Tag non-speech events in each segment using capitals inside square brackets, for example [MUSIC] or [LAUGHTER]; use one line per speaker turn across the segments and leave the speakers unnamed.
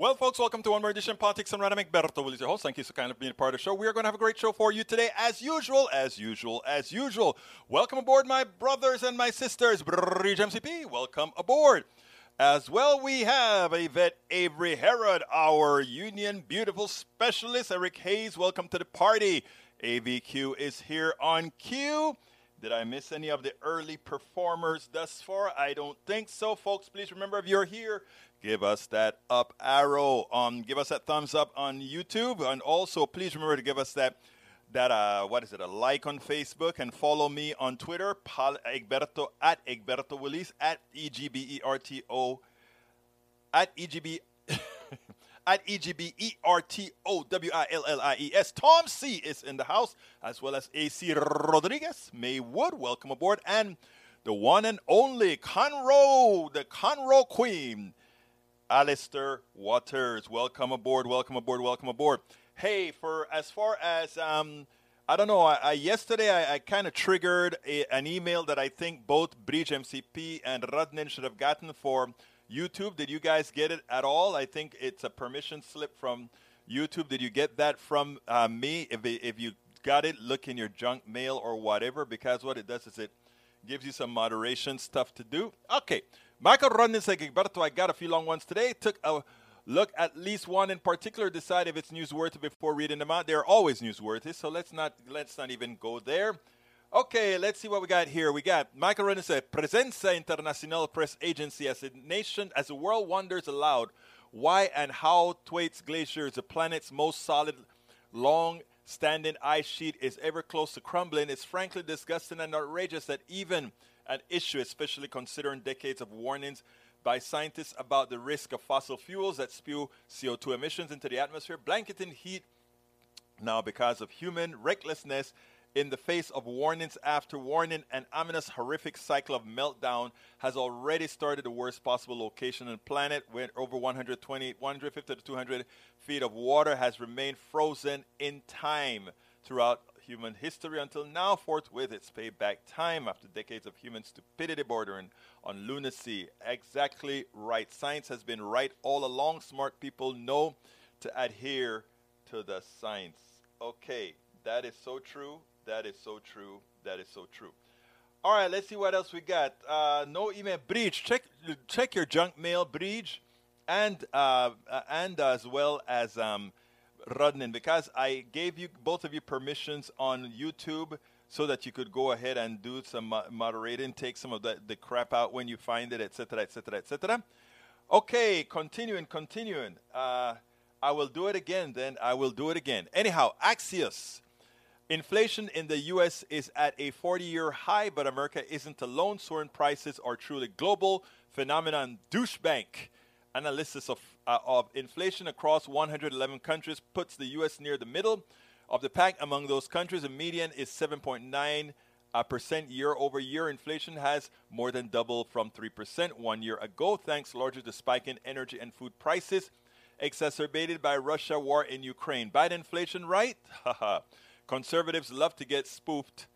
Well, folks, welcome to one more edition of Politics Done Right. Egberto Willies, your host. Thank you so kind of being a part of the show. We are going to have a great show for you today, as usual, as usual, as usual. Welcome aboard, my brothers and my sisters. Bridge MCP, welcome aboard. As well, we have Yvette Avery Herod, our union beautiful specialist. Eric Hayes, welcome to the party. AVQ is here on cue. Did I miss any of the early performers thus far? I don't think so, folks. Please remember if you're here, give us that up arrow. Um, give us that thumbs up on YouTube, and also please remember to give us that that uh, what is it? A like on Facebook and follow me on Twitter, Paul Egberto at Egberto Willies at E G B E R T O at E G B [LAUGHS] at E G B E R T O W I L L I E S. Tom C is in the house, as well as AC Rodriguez, Maywood, welcome aboard, and the one and only Conroe, the Conroe Queen, Alistair Waters. Welcome aboard, welcome aboard, welcome aboard. Hey, for as far as um, I don't know, I, I yesterday I, I kind of triggered a, an email that I think both Bridge MCP and Radnin should have gotten for YouTube. Did you guys get it at all? I think it's a permission slip from YouTube. Did you get that from uh, me? If, if you got it, look in your junk mail or whatever, because what it does is it gives you some moderation stuff to do. Okay. Michael Rodnin said, Gilberto, I got a few long ones today. Took a look at least one in particular, decide if it's newsworthy before reading them out. They're always newsworthy, so let's not let's not even go there. Okay, let's see what we got here. We got Michael Renner said, Pressenza International Press Agency as a nation, as the world wonders aloud why and how Thwaites Glacier, the planet's most solid, long standing ice sheet, is ever close to crumbling. It's frankly disgusting and outrageous that even an issue, especially considering decades of warnings by scientists about the risk of fossil fuels that spew CO2 emissions into the atmosphere, blanketing heat now because of human recklessness in the face of warnings after warning, an ominous, horrific cycle of meltdown has already started the worst possible location on the planet, where over 120, 150 to 200 feet of water has remained frozen in time throughout human history until now, forthwith its payback time after decades of human stupidity bordering on lunacy. Exactly right. Science has been right all along. Smart people know to adhere to the science. Okay, that is so true. That is so true. That is so true. All right, let's see what else we got. Uh, no email. Breach. Check check your junk mail, Breach, and uh, uh, and as well as um, Rudnin, because I gave you both of you permissions on YouTube so that you could go ahead and do some moderating, take some of the, the crap out when you find it, etc., etc., etc. Okay, continuing, continuing. Uh, I will do it again. Then I will do it again. Anyhow, Axios. Inflation in the U.S. is at a 40-year high, but America isn't alone. Soaring prices are truly global phenomenon. Deutsche Bank analysis of, uh, of inflation across 111 countries puts the U.S. near the middle of the pack. Among those countries, the median is 7.9 uh, percent year over year. Inflation has more than doubled from 3% one year ago, thanks largely to spike in energy and food prices, exacerbated by Russia war in Ukraine. Bad inflation, right? Conservatives love to get spoofed,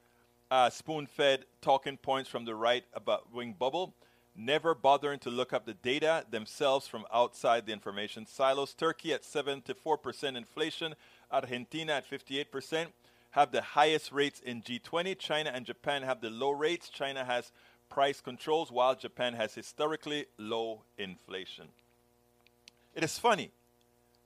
uh, spoon fed talking points from the right about wing bubble, never bothering to look up the data themselves from outside the information silos. Turkey at 74% inflation, Argentina at 58% have the highest rates in G20. China and Japan have the low rates. China has price controls while Japan has historically low inflation. It is funny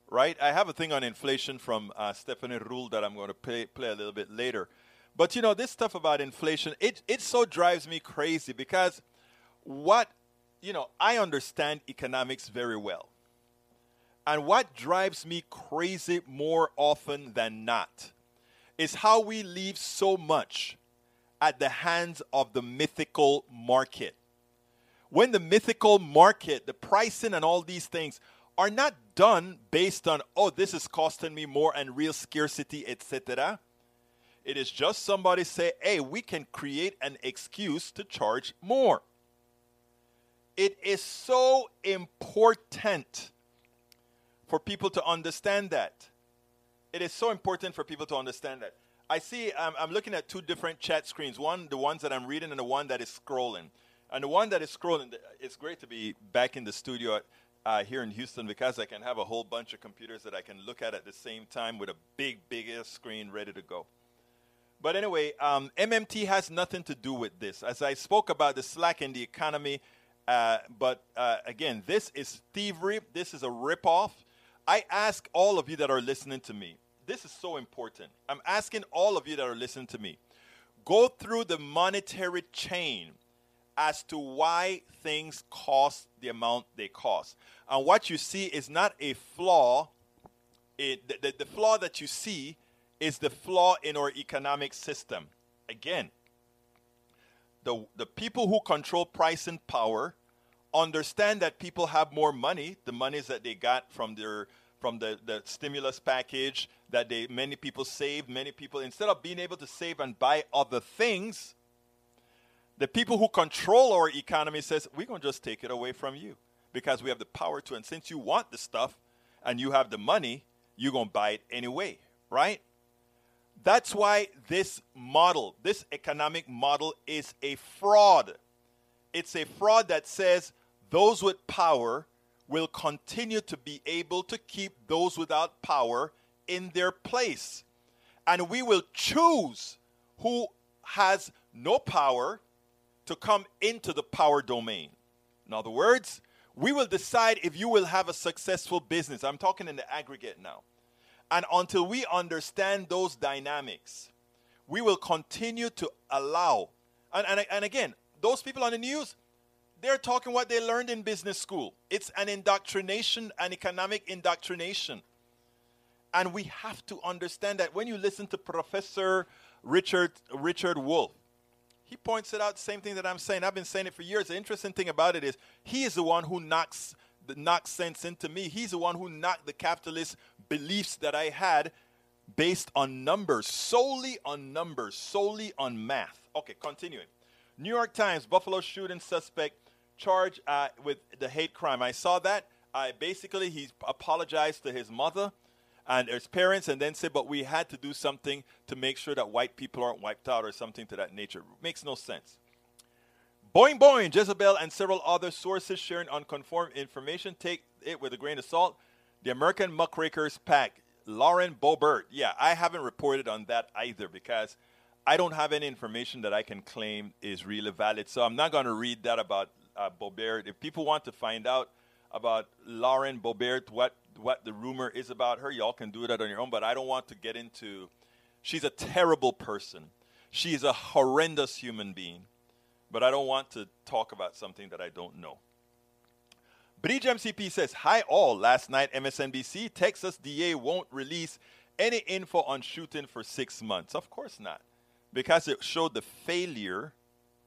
right? I have a thing on inflation from uh, Stephanie Ruhle that I'm going to play, play a little bit later. But you know, this stuff about inflation, it, it so drives me crazy because what, you know, I understand economics very well. And what drives me crazy more often than not is how we leave so much at the hands of the mythical market. When the mythical market, the pricing and all these things are not done based on, oh, this is costing me more and real scarcity, etc. It is just somebody say, hey, we can create an excuse to charge more. It is so important for people to understand that. It is so important for people to understand that. I see, um, I'm looking at two different chat screens one, the ones that I'm reading, and the one that is scrolling. And the one that is scrolling, it's great to be back in the studio uh, here in Houston because I can have a whole bunch of computers that I can look at at the same time with a big, biggest screen ready to go. But anyway, um, MMT has nothing to do with this. As I spoke about the slack in the economy, uh, but uh, again, this is thievery. This is a ripoff. I ask all of you that are listening to me, this is so important. I'm asking all of you that are listening to me, go through the monetary chain as to why things cost the amount they cost. And what you see is not a flaw. It, the, the, the flaw that you see is the flaw in our economic system. Again, the, the people who control price and power understand that people have more money, the monies that they got from their from the, the stimulus package that they many people saved, many people instead of being able to save and buy other things, the people who control our economy says, We're gonna just take it away from you because we have the power to, and since you want the stuff and you have the money, you're gonna buy it anyway, right? That's why this model, this economic model, is a fraud. It's a fraud that says those with power will continue to be able to keep those without power in their place. And we will choose who has no power to come into the power domain. In other words, we will decide if you will have a successful business. I'm talking in the aggregate now. And until we understand those dynamics, we will continue to allow. And, and, and again, those people on the news, they're talking what they learned in business school. It's an indoctrination, an economic indoctrination. And we have to understand that when you listen to Professor Richard, Richard Wolff, he points it out the same thing that I'm saying. I've been saying it for years. The interesting thing about it is he is the one who knocks knocks sense into me. He's the one who knocked the capitalist beliefs that I had based on numbers, solely on numbers, solely on math. Okay, continuing. New York Times, Buffalo shooting suspect charged uh, with the hate crime. I saw that. I basically, he apologized to his mother and his parents and then said, but we had to do something to make sure that white people aren't wiped out or something to that nature. Makes no sense. Boing boing, Jezebel and several other sources sharing unconfirmed information. Take it with a grain of salt. The American Muckrakers PAC, Lauren Boebert. Yeah, I haven't reported on that either because I don't have any information that I can claim is really valid. So I'm not going to read that about uh, Boebert. If people want to find out about Lauren Boebert, what what the rumor is about her, y'all can do that on your own. But I don't want to get into. She's a terrible person. She's a horrendous human being. But I don't want to talk about something that I don't know. Bridge MCP says, Hi all. Last night, MSNBC, Texas DA won't release any info on shooting for six months. Of course not, because it showed the failure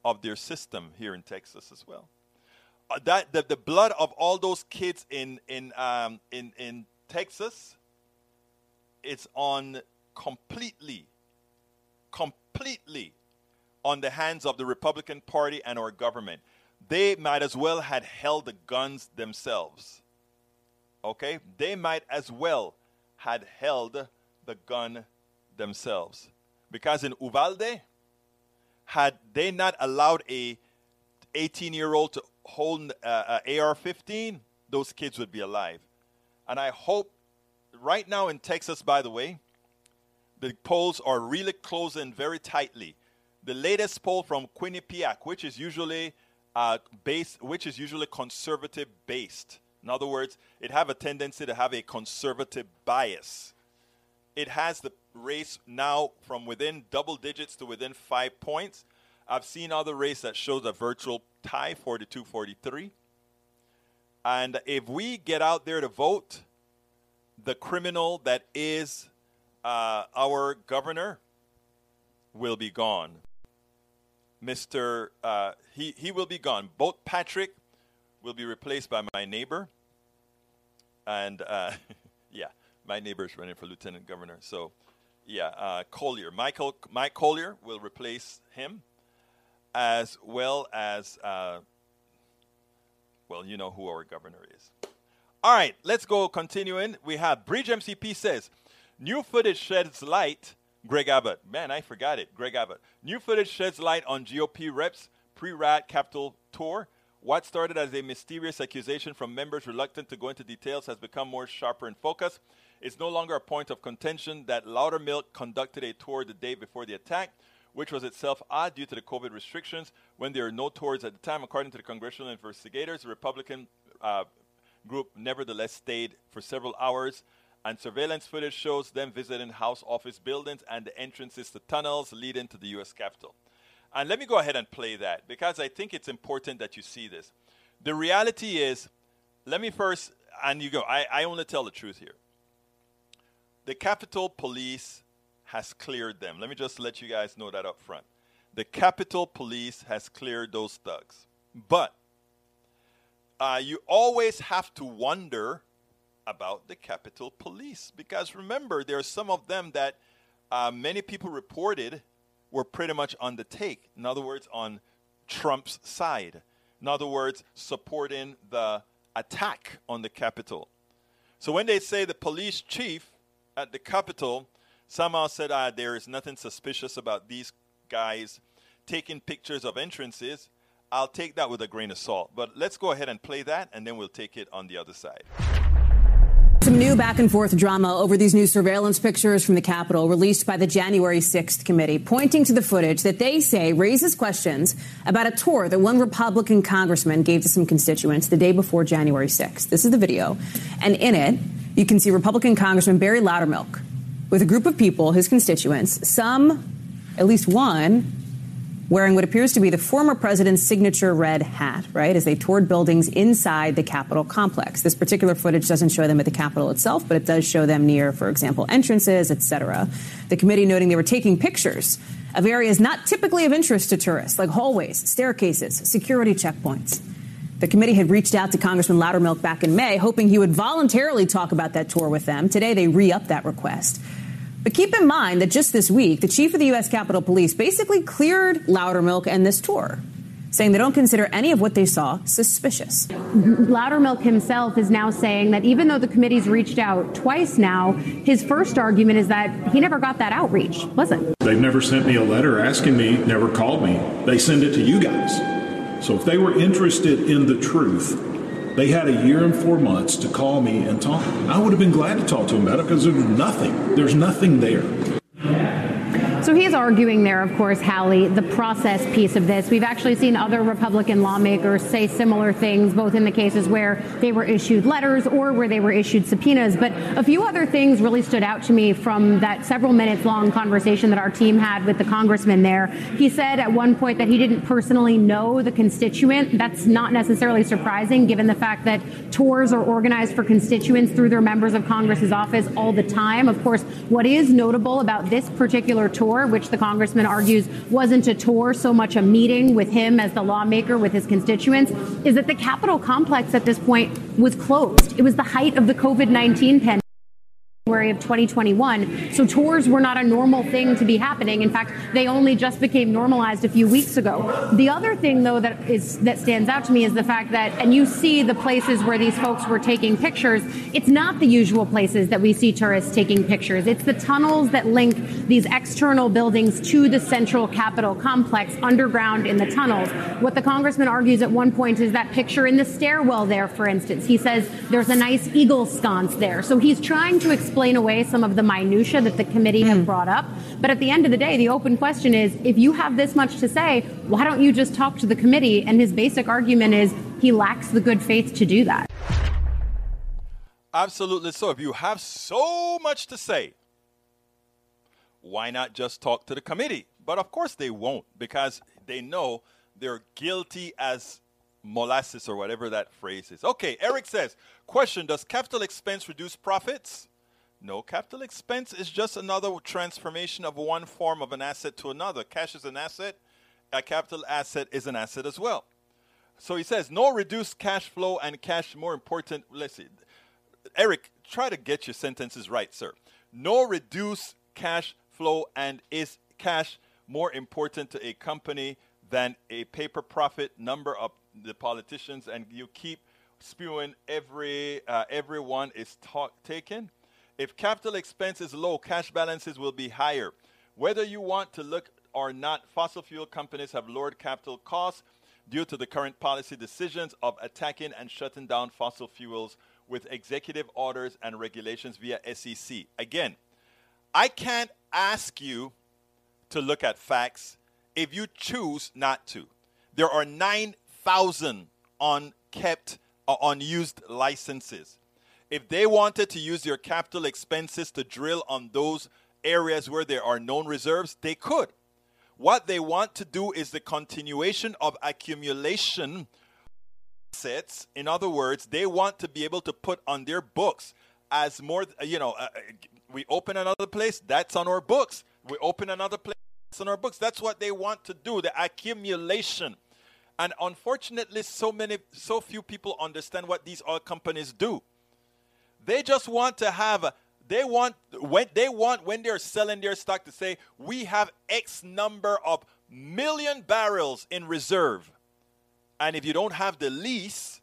of their system here in Texas as well. Uh, that the, the blood of all those kids in in um, in in Texas, it's on completely, completely on the hands of the Republican Party and our government. They might as well had held the guns themselves. Okay, they might as well had held the gun themselves, because in Uvalde, had they not allowed a 18 year old to hold uh, uh, AR-15, those kids would be alive. And I hope right now in Texas, by the way, the polls are really closing very tightly. The latest poll from Quinnipiac, which is usually uh, based, which is usually conservative based. In other words, it have a tendency to have a conservative bias. It has the race now from within double digits to within five points. I've seen other race that shows a virtual tie, 42 43. And if we get out there to vote, the criminal that is uh, our governor will be gone. Mr. Uh, he, he will be gone. Both Patrick will be replaced by my neighbor. And uh, [LAUGHS] yeah, my neighbor is running for lieutenant governor. So yeah, uh, Collier. Michael, Mike Collier will replace him as well as, uh, well, you know who our governor is. All right, let's go continuing. We have Bridge MCP says, new footage sheds light. Greg Abbott. Man, I forgot it. Greg Abbott. New footage sheds light on GOP reps pre-rat Capitol tour. What started as a mysterious accusation from members reluctant to go into details has become more sharper in focus. It's no longer a point of contention that Loudermilk conducted a tour the day before the attack, which was itself odd due to the COVID restrictions when there were no tours at the time. According to the congressional investigators, the Republican uh, group nevertheless stayed for several hours, and surveillance footage shows them visiting House office buildings and the entrances to tunnels leading to the U.S. Capitol. And let me go ahead and play that because I think it's important that you see this. The reality is, let me first, and you go, I, I only tell the truth here. The Capitol Police has cleared them. Let me just let you guys know that up front. The Capitol Police has cleared those thugs. But uh, you always have to wonder about the Capitol Police because remember, there are some of them that uh, many people reported were pretty much on the take. In other words, on Trump's side. In other words, supporting the attack on the Capitol. So when they say the police chief at the Capitol somehow said, ah, there is nothing suspicious about these guys taking pictures of entrances, I'll take that with a grain of salt. But let's go ahead and play that, and then we'll take it on the other side.
Some new back and forth drama over these new surveillance pictures from the Capitol released by the January 6th committee, pointing to the footage that they say raises questions about a tour that one Republican congressman gave to some constituents the day before January 6th. This is the video. And in it, you can see Republican Congressman Barry Loudermilk with a group of people, his constituents, some, at least one, wearing what appears to be the former president's signature red hat, right, as they toured buildings inside the Capitol complex. This particular footage doesn't show them at the Capitol itself, but it does show them near, for example, entrances, etc. The committee noting they were taking pictures of areas not typically of interest to tourists, like hallways, staircases, security checkpoints. The committee had reached out to Congressman Loudermilk back in May, hoping he would voluntarily talk about that tour with them. Today, they re upped that request. But keep in mind that just this week, the chief of the U.S. Capitol Police basically cleared Loudermilk and this tour saying they don't consider any of what they saw suspicious.
Loudermilk himself is now saying that even though the committee's reached out twice now, his first argument is that he never got that outreach, was it?
They've never sent me a letter asking me, never called me. They send it to you guys. So if they were interested in the truth, they had a year and four months to call me and talk. I would have been glad to talk to them about it because there's nothing. There's nothing there.
So he's arguing there, of course, Hallie, the process piece of this. We've actually seen other Republican lawmakers say similar things, both in the cases where they were issued letters or where they were issued subpoenas. But a few other things really stood out to me from that several minutes long conversation that our team had with the congressman there. He said at one point that he didn't personally know the constituent. That's not necessarily surprising given the fact that tours are organized for constituents through their members of Congress's office all the time. Of course, what is notable about this particular tour tour, which the congressman argues wasn't a tour, so much a meeting with him as the lawmaker with his constituents, is that the Capitol complex at this point was closed. It was the height of the COVID 19 pandemic. January of 2021. So tours were not a normal thing to be happening. In fact, they only just became normalized a few weeks ago. The other thing, though, that is that stands out to me is the fact that, and you see the places where these folks were taking pictures. It's not the usual places that we see tourists taking pictures. It's the tunnels that link these external buildings to the central Capitol complex underground in the tunnels. What the congressman argues at one point is that picture in the stairwell there, for instance. He says there's a nice eagle sconce there. So he's trying to explain explain away some of the minutia that the committee mm. have brought up. But at the end of the day, the open question is if you have this much to say, why don't you just talk to the committee? And his basic argument is he lacks the good faith to do that.
Absolutely so. If you have so much to say, why not just talk to the committee? But of course they won't because they know they're guilty as molasses or whatever that phrase is. Okay, Eric says, question Does capital expense reduce profits? No, capital expense is just another transformation of one form of an asset to another. Cash is an asset, a capital asset is an asset as well. So he says, no reduced cash flow and cash more important. Let's see. Eric, try to get your sentences right, sir. No reduced cash flow and is cash more important to a company than a paper profit number of the politicians and you keep spewing every uh, everyone is talk, taken if capital expense is low, cash balances will be higher. Whether you want to look or not, fossil fuel companies have lowered capital costs due to the current policy decisions of attacking and shutting down fossil fuels with executive orders and regulations via SEC. Again, I can't ask you to look at facts if you choose not to. There are 9,000 unkept or unused licenses. If they wanted to use your capital expenses to drill on those areas where there are known reserves, they could. What they want to do is the continuation of accumulation assets. In other words, they want to be able to put on their books as more, you know, uh, uh we open another place, that's on our books. We open another place, that's on our books. That's what they want to do, the accumulation. And unfortunately, so many, so few people understand what these oil companies do. They just want to have they want when they want when they're selling their stock to say we have X number of million barrels in reserve. And if you don't have the lease,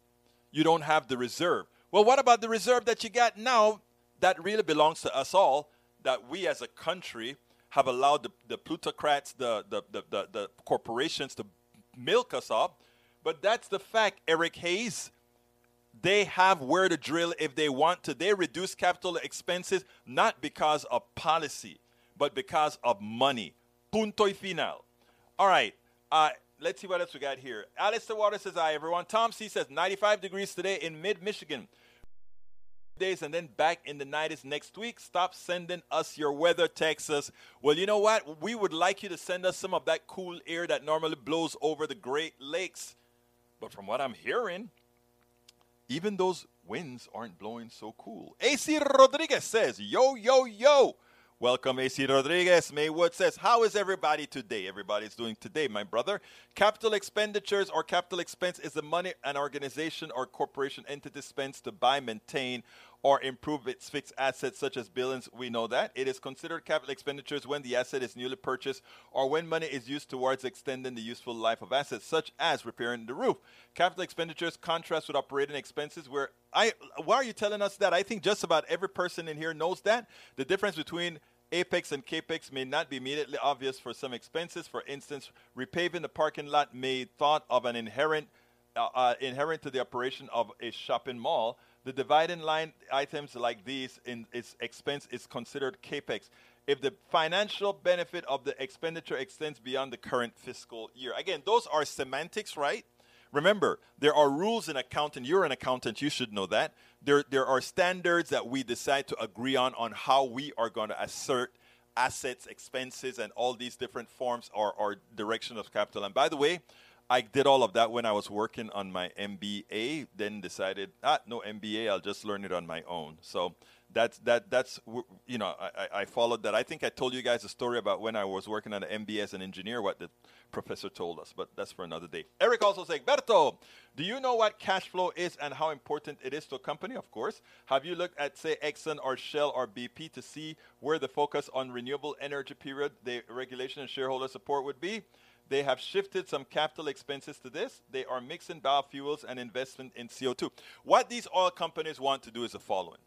you don't have the reserve. Well, what about the reserve that you got now that really belongs to us all, that we as a country have allowed the, the plutocrats, the, the, the, the, the corporations to milk us up? But that's the fact, Eric Hayes they have where to drill if they want to. They reduce capital expenses not because of policy, but because of money. Punto y final. All right. Uh, let's see what else we got here. Alistair Waters says, Hi, everyone. Tom C says, 95 degrees today in mid Michigan. Days and then back in the 90s next week. Stop sending us your weather, Texas. Well, you know what? We would like you to send us some of that cool air that normally blows over the Great Lakes. But from what I'm hearing, even those winds aren't blowing so cool. AC Rodriguez says, Yo, yo, yo. Welcome, AC Rodriguez. Maywood says, How is everybody today? Everybody's doing today, my brother. Capital expenditures or capital expense is the money an organization or corporation entity spends to buy, maintain, or improve its fixed assets such as buildings, we know that. It is considered capital expenditures when the asset is newly purchased or when money is used towards extending the useful life of assets, such as repairing the roof. Capital expenditures contrast with operating expenses where I why are you telling us that? I think just about every person in here knows that. The difference between Opex and Capex may not be immediately obvious for some expenses. For instance, repaving the parking lot may thought of an inherent uh, uh, inherent to the operation of a shopping mall the dividing line items like these in its expense is considered capex if the financial benefit of the expenditure extends beyond the current fiscal year. Again, those are semantics, right? Remember, there are rules in accounting. You're an accountant, you should know that. There, there are standards that we decide to agree on on how we are going to assert assets, expenses, and all these different forms or, or direction of capital. And by the way, I did all of that when I was working on my MBA. Then decided, ah, no MBA. I'll just learn it on my own. So that's that that's you know I, I followed that. I think I told you guys a story about when I was working on an MBA as an engineer. What the professor told us, but that's for another day. Eric also saying, Berto, do you know what cash flow is and how important it is to a company? Of course. Have you looked at say Exxon or Shell or BP to see where the focus on renewable energy period, the regulation and shareholder support would be? They have shifted some capital expenses to this. They are mixing biofuels and investment in CO2. What these oil companies want to do is the following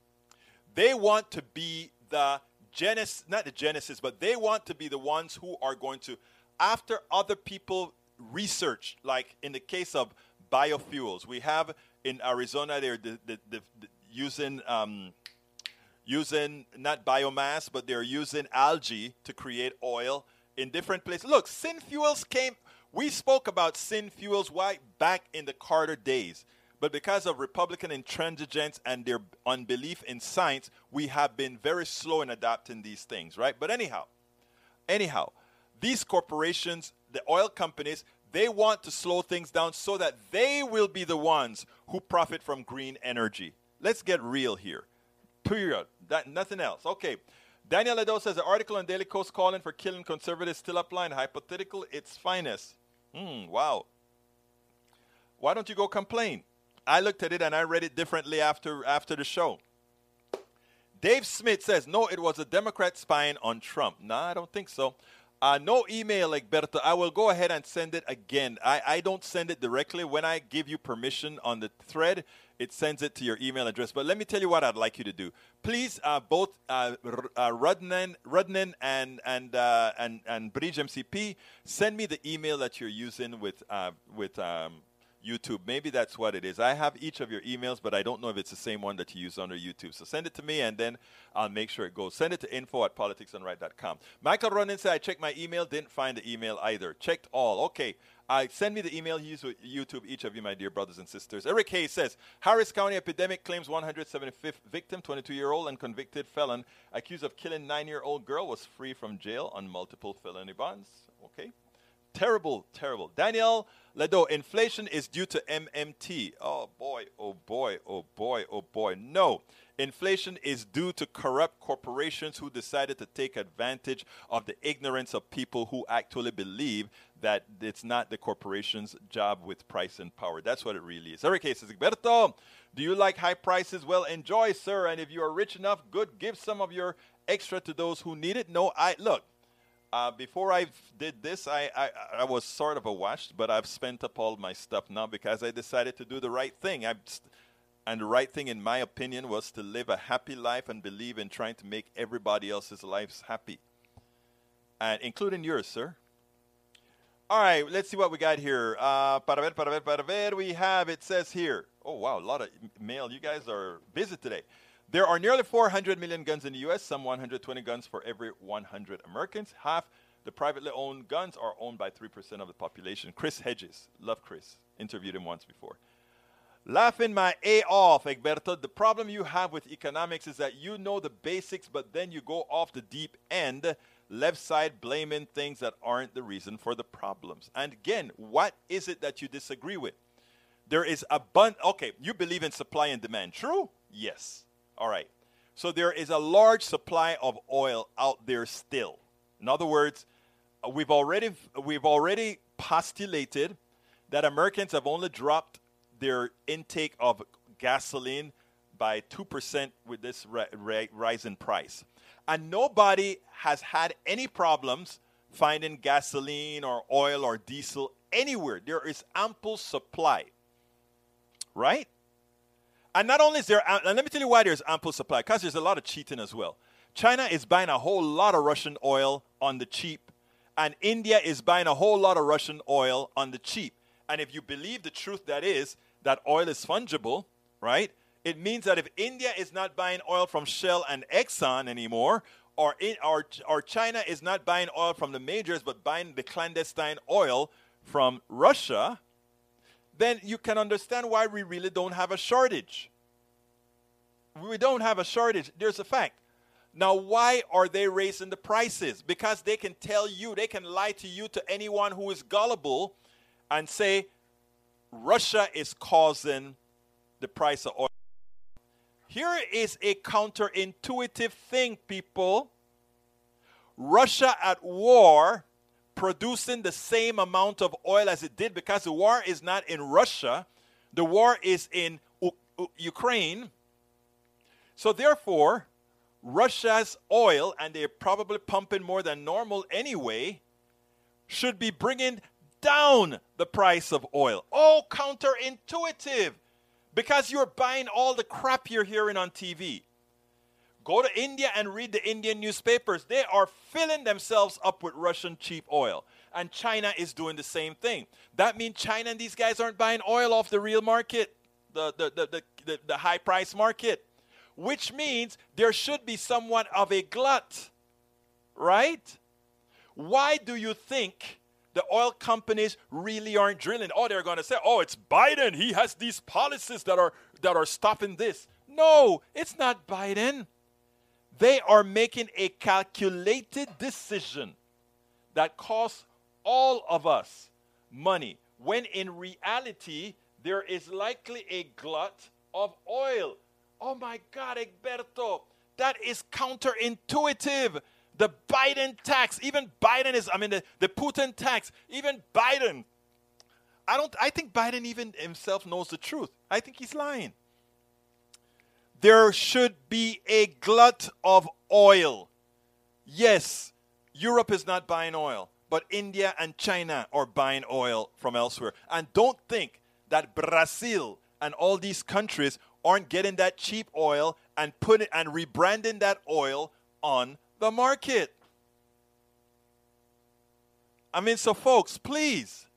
they want to be the genesis, not the genesis, but they want to be the ones who are going to, after other people research, like in the case of biofuels, we have in Arizona, they're the, the, the, using. Um, using not biomass, but they're using algae to create oil in different places. Look, syn fuels came. We spoke about syn fuels why back in the Carter days. But because of Republican intransigence and their unbelief in science, we have been very slow in adopting these things, right? But anyhow, anyhow, these corporations, the oil companies, they want to slow things down so that they will be the ones who profit from green energy. Let's get real here. Period. That, nothing else. Okay. Daniel Edo says the article on Daily Kos calling for killing conservatives still applying. Hypothetical, its finest. Hmm, wow. Why don't you go complain? I looked at it and I read it differently after after the show. Dave Smith says, no, it was a Democrat spying on Trump. No, I don't think so. Uh, no email, Egberto. I will go ahead and send it again. I, I don't send it directly. When I give you permission on the thread, it sends it to your email address. But let me tell you what I'd like you to do. Please, uh, both uh, uh, Rudnan, Rudnan and and uh, and and Bridge MCP, send me the email that you're using with uh, with. Um, YouTube. Maybe that's what it is. I have each of your emails, but I don't know if it's the same one that you use under YouTube. So send it to me, and then I'll make sure it goes. Send it to info at politicsdoneright.com. Michael Ronan said, I checked my email, didn't find the email either. Checked all. Okay. I send me the email use with YouTube, each of you, my dear brothers and sisters. Eric Hayes says Harris County epidemic claims 175th victim, 22 year old and convicted felon accused of killing nine year old girl was free from jail on multiple felony bonds. Okay. Terrible, terrible. Daniel Ledo, inflation is due to MMT. Oh boy, oh boy, oh boy, oh boy. No. Inflation is due to corrupt corporations who decided to take advantage of the ignorance of people who actually believe that it's not the corporation's job with price and power. That's what it really is. Every case is Berto, do you like high prices? Well, enjoy, sir. And if you are rich enough, good, give some of your extra to those who need it. No, I look. Uh, before I did this, I, I, I was sort of a washed, but I've spent up all my stuff now because I decided to do the right thing. i and the right thing, in my opinion, was to live a happy life and believe in trying to make everybody else's lives happy, and including yours, sir. All right, let's see what we got here. Uh, para ver, para ver, para ver. We have, it says here. Oh, wow, a lot of mail. You guys are busy today. There are nearly 400 million guns in the U.S., some 120 guns for every 100 Americans. Half the privately owned guns are owned by 3% of the population. Chris Hedges, love Chris, interviewed him once before. Laughing my A off, Egberto. The problem you have with economics is that you know the basics, but then you go off the deep end, left side blaming things that aren't the reason for the problems. And again, what is it that you disagree with? There is a bun. Okay, you believe in supply and demand. True? Yes. All right. So there is a large supply of oil out there still. In other words, uh, we've already we've already postulated that Americans have only dropped their intake of gasoline by 2% with this ri- ri- rise in price. And nobody has had any problems finding gasoline or oil or diesel anywhere. There is ample supply. Right? And not only is there, uh, and let me tell you why there's ample supply, because there's a lot of cheating as well. China is buying a whole lot of Russian oil on the cheap, and India is buying a whole lot of Russian oil on the cheap. And if you believe the truth that is that oil is fungible, right? It means that if India is not buying oil from Shell and Exxon anymore, or, in, or, or China is not buying oil from the majors but buying the clandestine oil from Russia, then you can understand why we really don't have a shortage. We don't have a shortage. There's a fact. Now, why are they raising the prices? Because they can tell you, they can lie to you, to anyone who is gullible, and say Russia is causing the price of oil. Here is a counterintuitive thing, people. Russia at war producing the same amount of oil as it did because the war is not in Russia, the war is in U- U- Ukraine. So, therefore, Russia's oil, and they're probably pumping more than normal anyway, should be bringing down the price of oil. Oh, counterintuitive because you're buying all the crap you're hearing on TV. Go to India and read the Indian newspapers. They are filling themselves up with Russian cheap oil. And China is doing the same thing. That means China and these guys aren't buying oil off the real market, the, the, the, the, high price market, which means there should be somewhat of a glut, right? Why do you think the oil companies really aren't drilling? Oh, they're going to say, oh, it's Biden. He has these policies that are, that are stopping this. No, it's not Biden. They are making a calculated decision that costs all of us money, when in reality, there is likely a glut of oil. Oh my God, Egberto, that is counterintuitive. The Biden tax, even Biden is, I mean, the, the Putin tax, even Biden. I don't, I think Biden even himself knows the truth. I think he's lying there should be a glut of oil. Yes, Europe is not buying oil, but India and China are buying oil from elsewhere. And don't think that Brazil and all these countries aren't getting that cheap oil and putting and rebranding that oil on the market. I mean, so folks, please.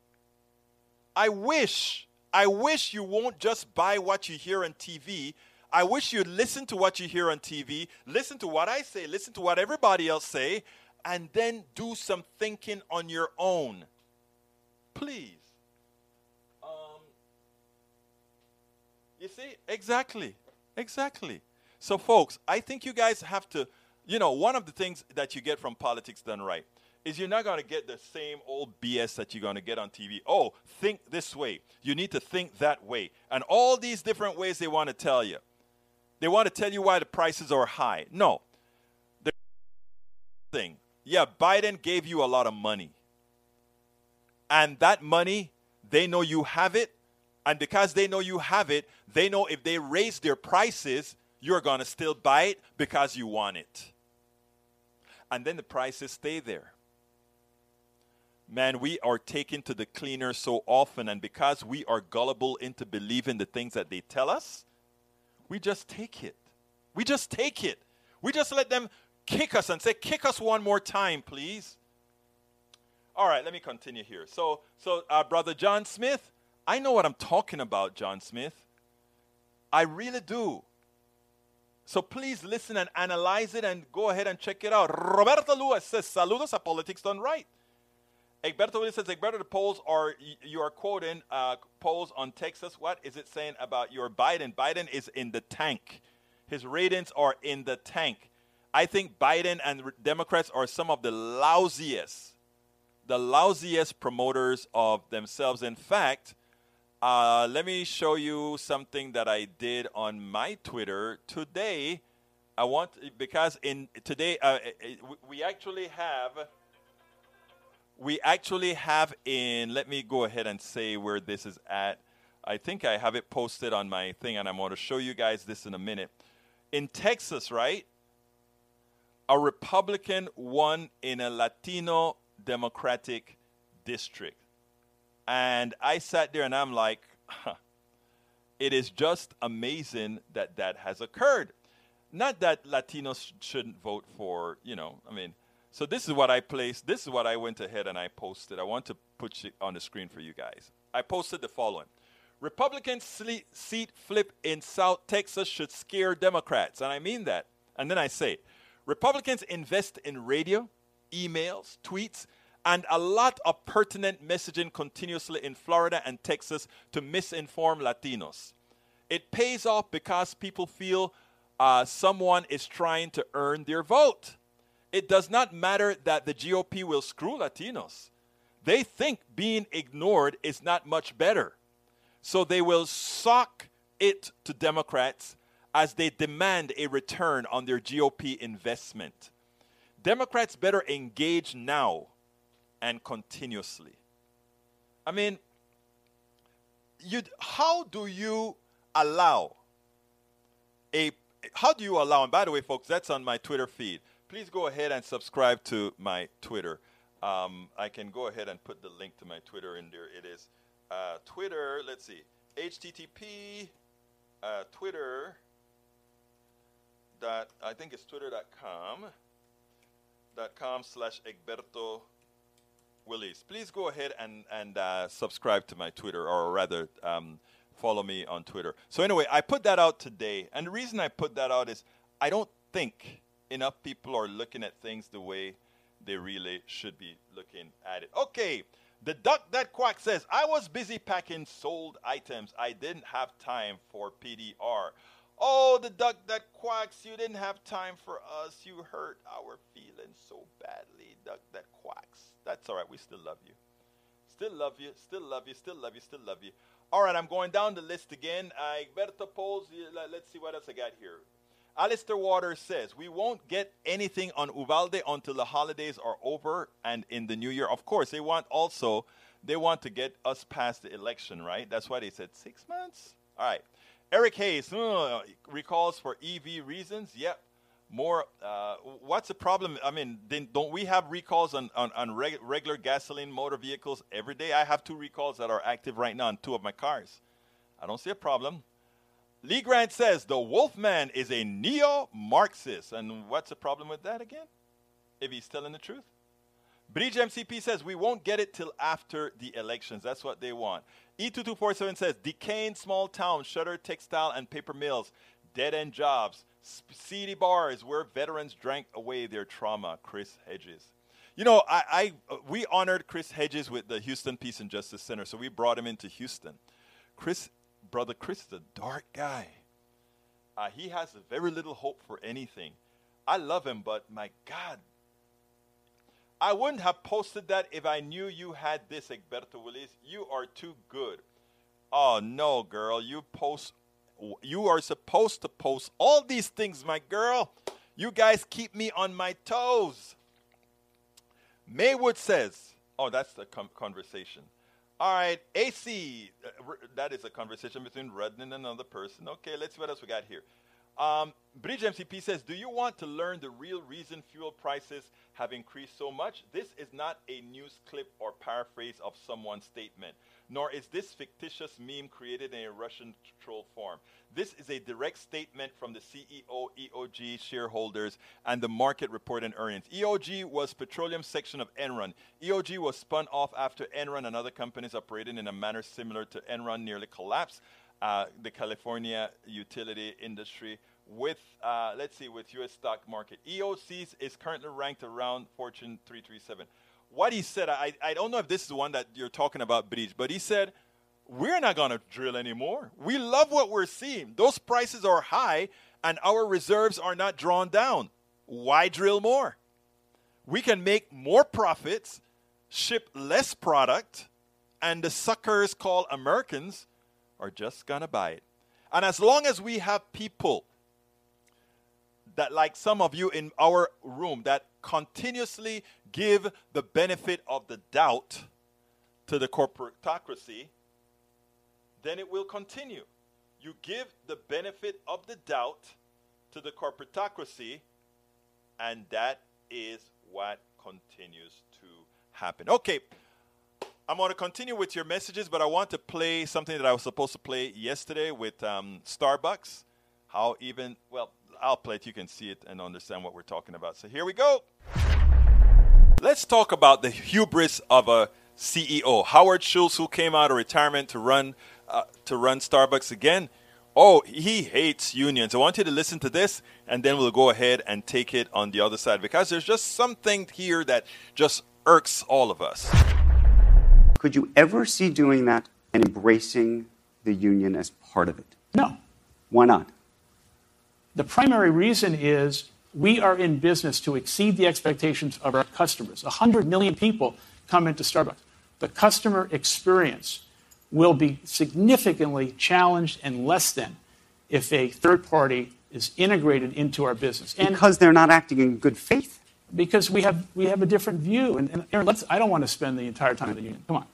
I wish, I wish you won't just buy what you hear on TV. I wish you'd listen to what you hear on TV, listen to what I say, listen to what everybody else say, and then do some thinking on your own. Please. Um, you see, exactly, exactly. So, folks, I think you guys have to, you know, one of the things that you get from politics done right is you're not going to get the same old BS that you're going to get on TV. Oh, think this way. You need to think that way. And all these different ways they want to tell you. They want to tell you why the prices are high. No. The thing. Yeah, Biden gave you a lot of money. And that money, they know you have it. And because they know you have it, they know if they raise their prices, you're going to still buy it because you want it. And then the prices stay there man, we are taken to the cleaner so often, and because we are gullible into believing the things that they tell us, we just take it. We just take it. We just let them kick us and say, kick us one more time, please. All right, let me continue here. So, so uh, brother John Smith, I know what I'm talking about, John Smith. I really do. So please listen and analyze it and go ahead and check it out. Roberto Lewis says, Saludos a Politics Done Right. Egberto Williams says, Egberto, the polls are, you are quoting uh, polls on Texas. What is it saying about your Biden? Biden is in the tank. His ratings are in the tank. I think Biden and Democrats are some of the lousiest, the lousiest promoters of themselves. In fact, uh, let me show you something that I did on my Twitter today. I want because in today uh, we actually have we actually have in, let me go ahead and say where this is at. I think I have it posted on my thing, and I'm going to show you guys this in a minute. In Texas, right? A Republican won in a Latino Democratic district. And I sat there and I'm like, huh, it is just amazing that that has occurred. Not that Latinos shouldn't vote for, you know, I mean, so this is what I placed. This is what I went ahead and I posted. I want to put it on the screen for you guys. I posted the following. Republican seat flip in South Texas should scare Democrats. And I mean that. And then I say, Republicans invest in radio, emails, tweets, and a lot of pertinent messaging continuously in Florida and Texas to misinform Latinos. It pays off because people feel uh, someone is trying to earn their vote. It does not matter that the GOP will screw Latinos. They think being ignored is not much better. So they will sock it to Democrats as they demand a return on their GOP investment. Democrats better engage now and continuously. I mean, you how do you allow a how do you allow and by the way folks that's on my Twitter feed please go ahead and subscribe to my Twitter. Um, I can go ahead and put the link to my Twitter in there. It is uh, Twitter, let's see, http uh, Twitter dot, I think it's twitter.com dot com slash Egberto Willies. Please go ahead and, and uh, subscribe to my Twitter, or rather, um, follow me on Twitter. So, anyway, I put that out today. And the reason I put that out is I don't think enough people are looking at things the way they really should be looking at it. Okay, the duck that quack says, I was busy packing sold items. I didn't have time for PDR. Oh, the duck that quacks, you didn't have time for us. You hurt our feelings so badly, duck that quacks. That's all right. We still love you. Still love you. Still love you. Still love you. Still love you. All right, I'm going down the list again. Uh, Berta Poles, let's see what else I got here. Alistair Waters says, We won't get anything on Uvalde until the holidays are over and in the new year. Of course, they want also, they want to get us past the election, right? That's why they said six months. All right. Eric Hayes uh, recalls for EV reasons. Yep. More. Uh, what's the problem? I mean, then don't we have recalls on on, on reg- regular gasoline motor vehicles every day? I have two recalls that are active right now on two of my cars. I don't see a problem. Lee Grant says the Wolfman is a neo Marxist. And what's the problem with that again? If he's telling the truth? Bridge MCP says we won't get it till after the elections. That's what they want. E2247 says decaying small towns, shutter textile and paper mills, dead end jobs, seedy bars where veterans drank away their trauma. Chris Hedges. You know, I, I we honored Chris Hedges with the Houston Peace and Justice Center, so we brought him into Houston. Chris Brother Chris is a dark guy. Uh, he has very little hope for anything. I love him, but my God, I wouldn't have posted that if I knew you had this, Egberto Willies. You are too good. Oh no, girl, you post. You are supposed to post all these things, my girl. You guys keep me on my toes. Maywood says, "Oh, that's the com- conversation." All right, AC. Uh, that is a conversation between Rudnin and another person. Okay, let's see what else we got here. Um, Bridge MCP says, Do you want to learn the real reason fuel prices have increased so much? This is not a news clip or paraphrase of someone's statement, nor is this fictitious meme created in a Russian troll form. This is a direct statement from the CEO, EOG shareholders, and the market report and earnings. EOG was petroleum section of Enron. EOG was spun off after Enron and other companies operating in a manner similar to Enron nearly collapsed. Uh, the California utility industry with, uh, let's see, with U.S. stock market. EOCs is currently ranked around Fortune 337. What he said, I, I don't know if this is the one that you're talking about, Bridge, but he said, we're not going to drill anymore. We love what we're seeing. Those prices are high and our reserves are not drawn down. Why drill more? We can make more profits, ship less product, and the suckers called Americans are just going to buy it. And as long as we have people that, like some of you in our room, that continuously give the benefit of the doubt to the corporatocracy, then it will continue. You give the benefit of the doubt to the corporatocracy, and that is what continues to happen. Okay, I'm going to continue with your messages, but I want to play something that I was supposed to play yesterday with um, Starbucks. How even, well, I'll play it. You can see it and understand what we're talking about. So here we go. Let's talk about the hubris of a CEO. Howard Schultz, who came out of retirement to run uh, to run Starbucks again. Oh, he hates unions. I want you to listen to this, and then we'll go ahead and take it on the other side because there's just something here that just irks all of us.
Could you ever see doing that and embracing the union as part of it?
No.
Why not?
The primary reason is we are in business to exceed the expectations of our customers. 100 million people come into Starbucks. The customer experience will be significantly challenged and less than if a third party is integrated into our business.
And because they're not acting in good faith
because we have we have a different view. And, and Aaron, let's. I don't want to spend the entire time in the union. Come on.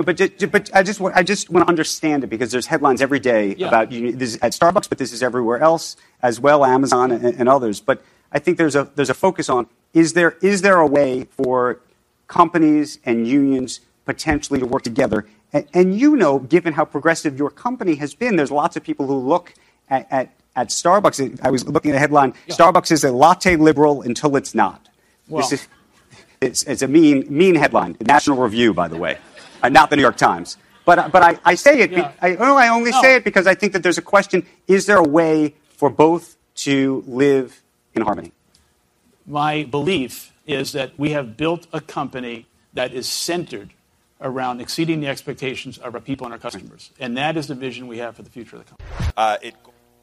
No, but but I just I just want to understand it because there's headlines every day yeah. about union, this at Starbucks, but this is everywhere else as well, Amazon and, and others. But I think there's a there's a focus on is there is there a way for companies and unions potentially to work together? And, and you know, given how progressive your company has been, there's lots of people who look at, at at Starbucks, I was looking at a headline yeah. Starbucks is a latte liberal until it's not.
Well,
this is, it's, it's, a mean, mean headline. National Review, by the way, uh, not the New York Times. But, uh, but I, I say it. Yeah. Be, I, oh, I only no. say it because I think that there's a question: Is there a way for both to live in harmony?
My belief is that we have built a company that is centered around exceeding the expectations of our people and our customers, and that is the vision we have for the future of the company.
Uh, it,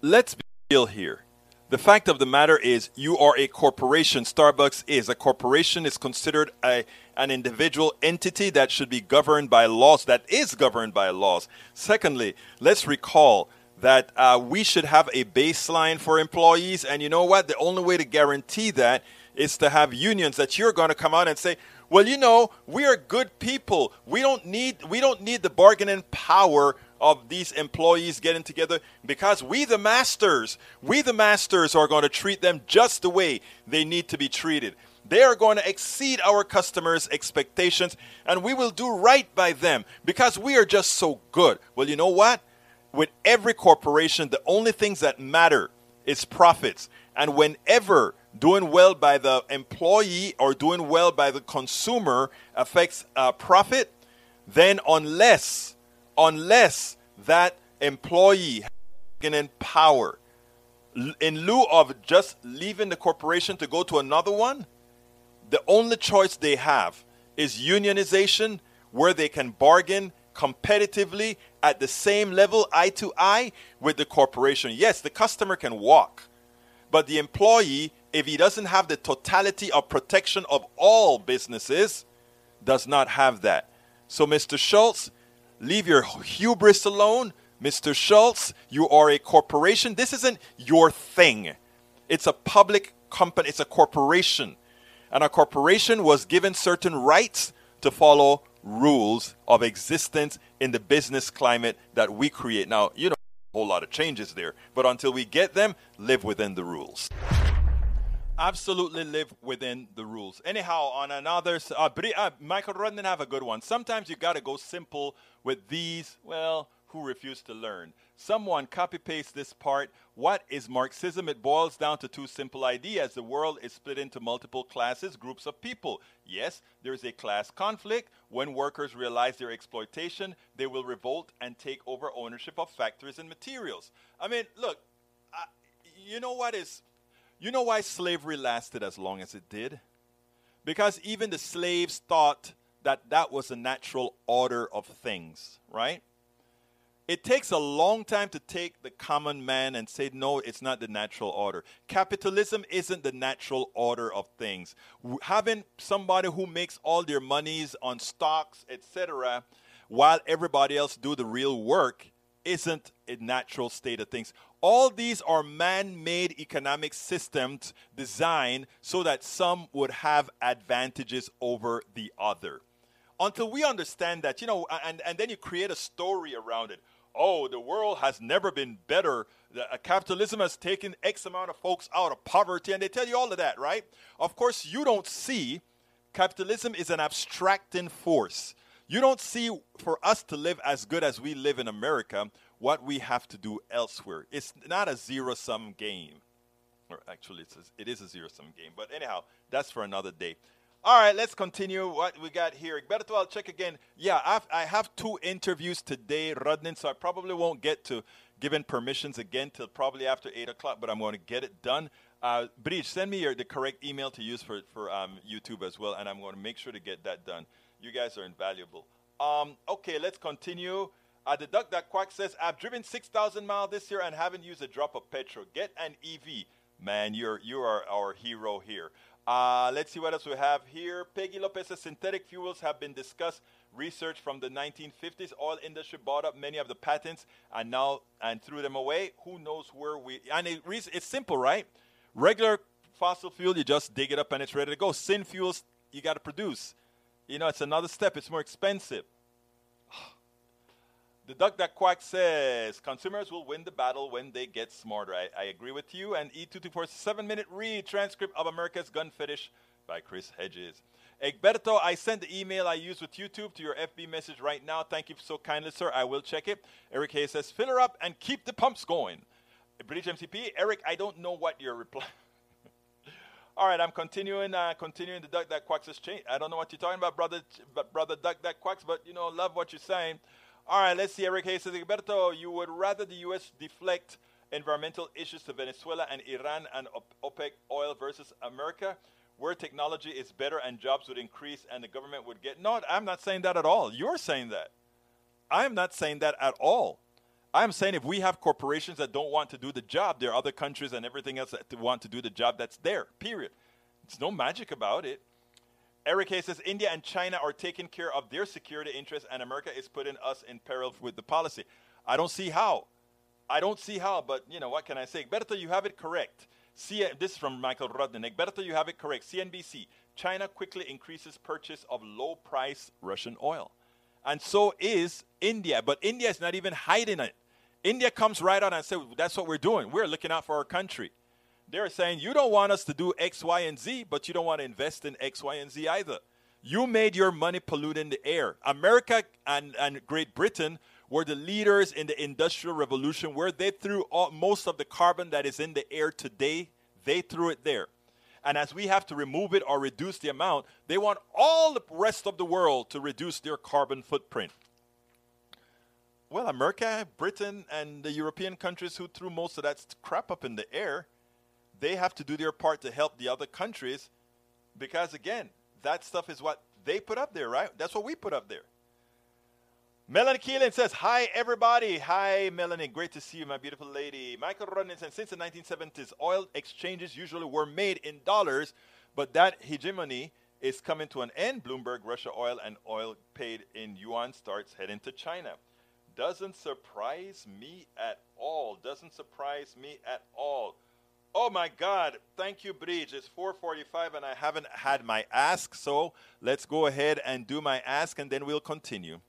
let's be real here. The fact of the matter is, you are a corporation. Starbucks is. A corporation is considered a, an individual entity that should be governed by laws, that is governed by laws. Secondly, let's recall that uh, we should have a baseline for employees. And you know what? The only way to guarantee that is to have unions that you're going to come out and say, well, you know, we are good people. We don't need we don't need the bargaining power of these employees getting together because we, the masters, we, the masters, are going to treat them just the way they need to be treated. They are going to exceed our customers' expectations, and we will do right by them because we are just so good. Well, you know what? With every corporation, the only things that matter is profits. And whenever doing well by the employee or doing well by the consumer affects uh, profit, then unless unless that employee in power in lieu of just leaving the corporation to go to another one the only choice they have is unionization where they can bargain competitively at the same level eye to eye with the corporation. Yes the customer can walk but the employee if he doesn't have the totality of protection of all businesses does not have that. So mr schultz Leave your hubris alone. Mr. Schultz, you are a corporation. This isn't your thing. It's a public company, it's a corporation. And a corporation was given certain rights to follow rules of existence in the business climate that we create. Now, you know, a whole lot of changes there, but until we get them, live within the rules absolutely live within the rules. Anyhow, on another, uh, uh, Michael Rudnan have a good one. Sometimes you got to go simple with these, well, who refuse to learn. Someone copy paste this part. What is Marxism? It boils down to two simple ideas. The world is split into multiple classes, groups of people. Yes, there is a class conflict. When workers realize their exploitation, they will revolt and take over ownership of factories and materials. I mean, look, uh, you know what is you know why slavery lasted as long as it did? Because even the slaves thought that that was a natural order of things, right? It takes a long time to take the common man and say, no, it's not the natural order. Capitalism isn't the natural order of things. Having somebody who makes all their monies on stocks, etc., while everybody else do the real work, isn't a natural state of things. All these are man made economic systems designed so that some would have advantages over the other. Until we understand that, you know, and, and then you create a story around it. Oh, the world has never been better. The, uh, capitalism has taken X amount of folks out of poverty, and they tell you all of that, right? Of course, you don't see capitalism is an abstracting force. You don't see for us to live as good as we live in America, what we have to do elsewhere. It's not a zero sum game. Or actually, it's a, it is a zero sum game. But anyhow, that's for another day. All right, let's continue what we got here. Better I'll check again. Yeah, I've, I have two interviews today, Rudnin, so I probably won't get to giving permissions again till probably after 8 o'clock, but I'm going to get it done. Uh, Bridge, send me your, the correct email to use for, for um, YouTube as well, and I'm going to make sure to get that done. You guys are invaluable. Um, okay, let's continue. The duck that quack says, I've driven 6,000 miles this year and haven't used a drop of petrol. Get an EV. Man, you're, you are our hero here. Uh, let's see what else we have here. Peggy Lopez says synthetic fuels have been discussed. Research from the 1950s. Oil industry bought up many of the patents and now and threw them away. Who knows where we? And it, it's simple, right? Regular fossil fuel, you just dig it up and it's ready to go. Syn fuels, you got to produce. You know, it's another step. It's more expensive. The duck that quack says consumers will win the battle when they get smarter. I, I agree with you. And E224 seven minute read transcript of America's Gun Fetish by Chris Hedges. Egberto, I sent the email I used with YouTube to your FB message right now. Thank you so kindly, sir. I will check it. Eric Hayes says, fill her up and keep the pumps going. Bridge MCP, Eric, I don't know what your reply. [LAUGHS] All right, I'm continuing. Uh, continuing the duck that quacks is change. I don't know what you're talking about, brother, brother duck that quacks, but you know, love what you're saying. All right, let's see. Eric Hayes says, Egberto, you would rather the U.S. deflect environmental issues to Venezuela and Iran and OPEC oil versus America, where technology is better and jobs would increase and the government would get. No, I'm not saying that at all. You're saying that. I'm not saying that at all. I'm saying if we have corporations that don't want to do the job, there are other countries and everything else that want to do the job that's there, period. It's no magic about it. Eric Hayes says India and China are taking care of their security interests, and America is putting us in peril with the policy. I don't see how. I don't see how, but you know what can I say? Berto, you have it correct. See, this is from Michael Rudnick. Berto, you have it correct. CNBC: China quickly increases purchase of low-price Russian oil. And so is India. But India is not even hiding it. India comes right out and says, That's what we're doing. We're looking out for our country. They're saying, You don't want us to do X, Y, and Z, but you don't want to invest in X, Y, and Z either. You made your money polluting the air. America and, and Great Britain were the leaders in the Industrial Revolution where they threw all, most of the carbon that is in the air today, they threw it there. And as we have to remove it or reduce the amount, they want all the rest of the world to reduce their carbon footprint. Well, America, Britain, and the European countries who threw most of that crap up in the air, they have to do their part to help the other countries because, again, that stuff is what they put up there, right? That's what we put up there. Melanie Keelan says, Hi, everybody. Hi, Melanie. Great to see you, my beautiful lady. Michael Rodney says, Since the 1970s, oil exchanges usually were made in dollars, but that hegemony is coming to an end. Bloomberg, Russia oil, and oil paid in yuan starts heading to China. Doesn't surprise me at all. Doesn't surprise me at all. Oh my God! Thank you, Bridge. It's 4:45, and I haven't had my ask. So let's go ahead and do my ask, and then we'll continue.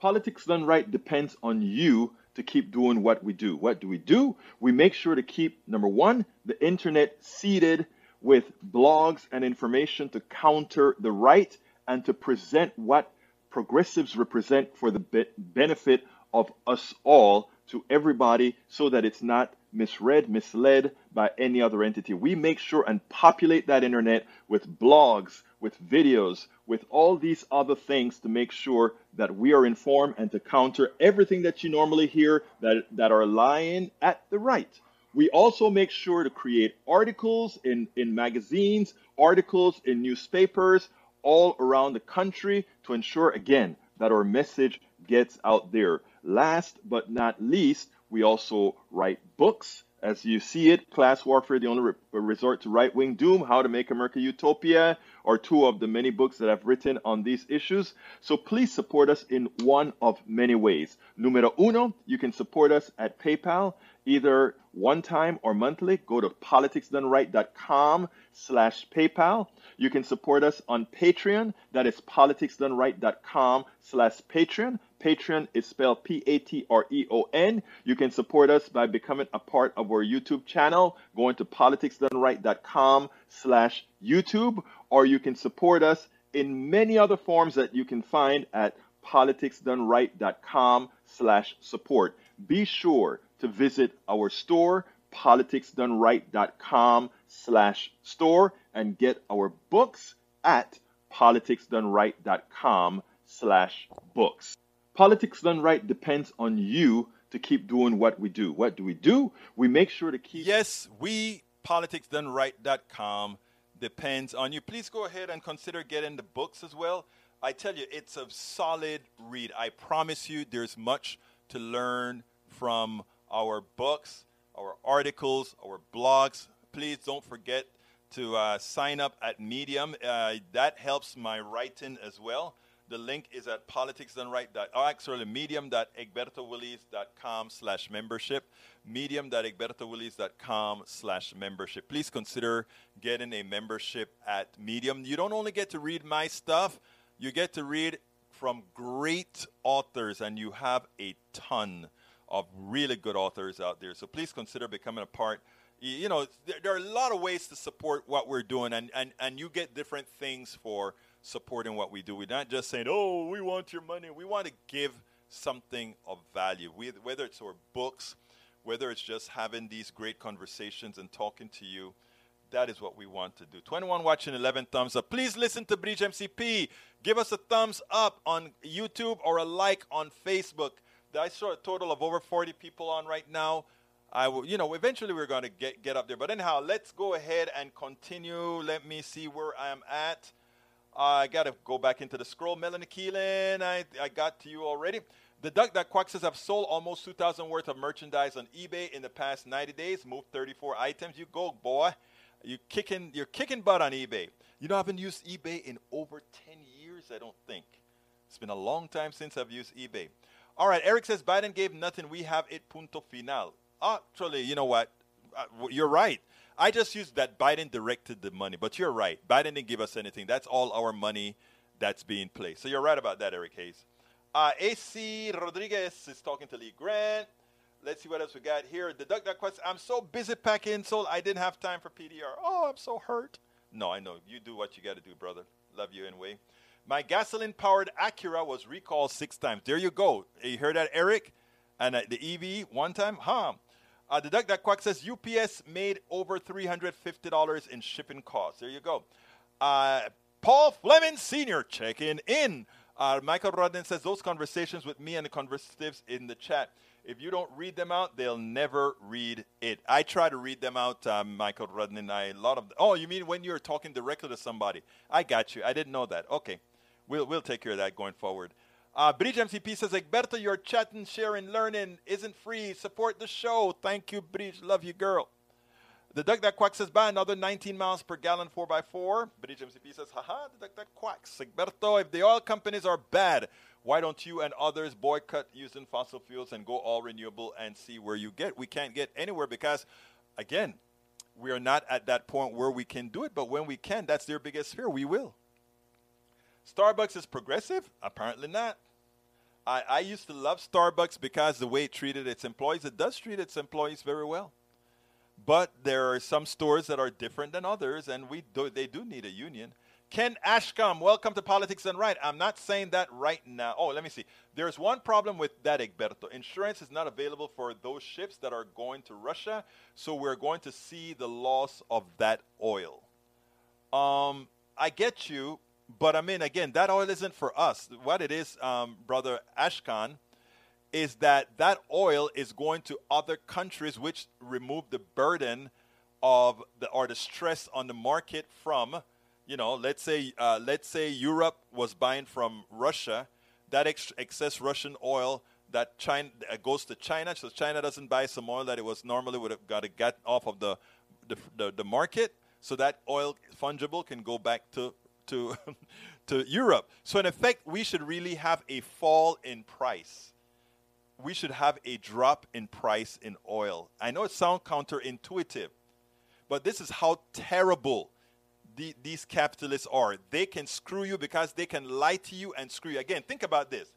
Politics done right depends on you to keep doing what we do. What do we do? We make sure to keep number one, the internet seeded with blogs and information to counter the right and to present what progressives represent for the be- benefit of us all to everybody so that it's not misread, misled by any other entity. We make sure and populate that internet with blogs, with videos, with all these other things to make sure that we are informed and to counter everything that you normally hear that, that are lying at the right. We also make sure to create articles in, in magazines, articles in newspapers all around the country to ensure, again, that our message gets out there. Last but not least, we also write books. As you see it, Class Warfare, the only resort to right wing doom, How to Make America Utopia, are two of the many books that I've written on these issues. So please support us in one of many ways. Numero uno, you can support us at PayPal, either one time or monthly. Go to politicsdoneright.com slash PayPal. You can support us on Patreon. That is politicsdoneright.com slash Patreon. Patreon is spelled P-A-T-R-E-O-N. You can support us by becoming a part of our YouTube channel, going to politicsdoneright.com slash YouTube, or you can support us in many other forms that you can find at politicsdoneright.com slash support. Be sure to visit our store, politicsdoneright.com slash store, and get our books at politicsdoneright.com slash books. Politics done right depends on you to keep doing what we do. What do we do? We make sure to keep.
Yes, we, politicsdoneright.com, depends on you. Please go ahead and consider getting the books as well. I tell you, it's a solid read. I promise you, there's much to learn from our books, our articles, our blogs. Please don't forget to uh, sign up at Medium. Uh, that helps my writing as well. The link is at politicsdoneright. Oh, actually, medium.egbertowillies.com slash membership. Medium.egbertowillies.com slash membership. Please consider getting a membership at Medium. You don't only get to read my stuff, you get to read from great authors, and you have a ton of really good authors out there. So please consider becoming a part. You know, there are a lot of ways to support what we're doing, and, and, and you get different things for supporting what we do. We're not just saying, oh, we want your money. We want to give something of value, we, whether it's our books, whether it's just having these great conversations and talking to you. That is what we want to do. 21 watching, 11 thumbs up. Please listen to Bridge MCP. Give us a thumbs up on YouTube or a like on Facebook. I saw a total of over 40 people on right now. I will, you know, eventually we're going to get, get up there. But anyhow, let's go ahead and continue. Let me see where I am at. I got to go back into the scroll. Melanie Keelan, I, I got to you already. The Duck That Quack says have sold almost 2,000 worth of merchandise on eBay in the past 90 days. Moved 34 items. You go, boy. You kicking, you're kicking butt on eBay. You know, I haven't used eBay in over 10 years, I don't think. It's been a long time since I've used eBay. All right, Eric says Biden gave nothing. We have it punto final. Actually, you know what? Uh, you're right. I just used that Biden directed the money, but you're right. Biden didn't give us anything. That's all our money that's being placed. So you're right about that, Eric Hayes. Uh, AC Rodriguez is talking to Lee Grant. Let's see what else we got here. The Duck Duck Quest. I'm so busy packing, so I didn't have time for PDR. Oh, I'm so hurt. No, I know. You do what you got to do, brother. Love you anyway. My gasoline powered Acura was recalled six times. There you go. You heard that, Eric? And uh, the EV one time? Huh. Uh, the Duck Duck Quack says UPS made over $350 in shipping costs. There you go. Uh, Paul Fleming Sr. checking in. Uh, Michael Rodden says those conversations with me and the conversatives in the chat. If you don't read them out, they'll never read it. I try to read them out, um, Michael Rodden. I a lot of. The, oh, you mean when you're talking directly to somebody? I got you. I didn't know that. Okay, we'll we'll take care of that going forward. Uh, Bridge MCP says, Egberto, your chatting, sharing, learning isn't free. Support the show. Thank you, Bridge. Love you, girl. The duck that quacks says, buy another 19 miles per gallon 4x4. Bridge MCP says, haha, the duck that quacks. Egberto, if the oil companies are bad, why don't you and others boycott using fossil fuels and go all renewable and see where you get? We can't get anywhere because, again, we are not at that point where we can do it. But when we can, that's their biggest fear. We will. Starbucks is progressive? Apparently not. I, I used to love Starbucks because the way it treated its employees, it does treat its employees very well. But there are some stores that are different than others, and we do, they do need a union. Ken Ashcombe, welcome to Politics Done Right. I'm not saying that right now. Oh, let me see. There's one problem with that, Egberto. Insurance is not available for those ships that are going to Russia, so we're going to see the loss of that oil. Um, I get you, but I mean, again, that oil isn't for us. What it is, um, brother Ashkan, is that that oil is going to other countries, which remove the burden of the or the stress on the market from, you know, let's say uh, let's say Europe was buying from Russia, that ex- excess Russian oil that China uh, goes to China, so China doesn't buy some oil that it was normally would have got to get off of the the, the, the market, so that oil fungible can go back to to, [LAUGHS] to Europe. So, in effect, we should really have a fall in price. We should have a drop in price in oil. I know it sounds counterintuitive, but this is how terrible the, these capitalists are. They can screw you because they can lie to you and screw you. Again, think about this.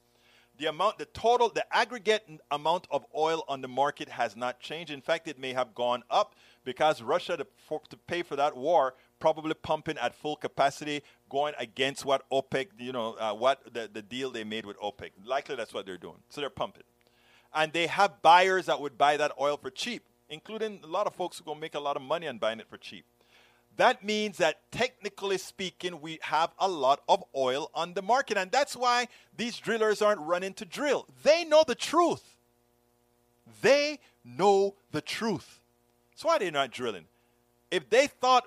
The amount, the total, the aggregate amount of oil on the market has not changed. In fact, it may have gone up because Russia, to, for, to pay for that war, probably pumping at full capacity, going against what OPEC, you know, uh, what the, the deal they made with OPEC. Likely that's what they're doing. So they're pumping. And they have buyers that would buy that oil for cheap, including a lot of folks who going to make a lot of money on buying it for cheap. That means that technically speaking, we have a lot of oil on the market. And that's why these drillers aren't running to drill. They know the truth. They know the truth. That's why they're not drilling. If they thought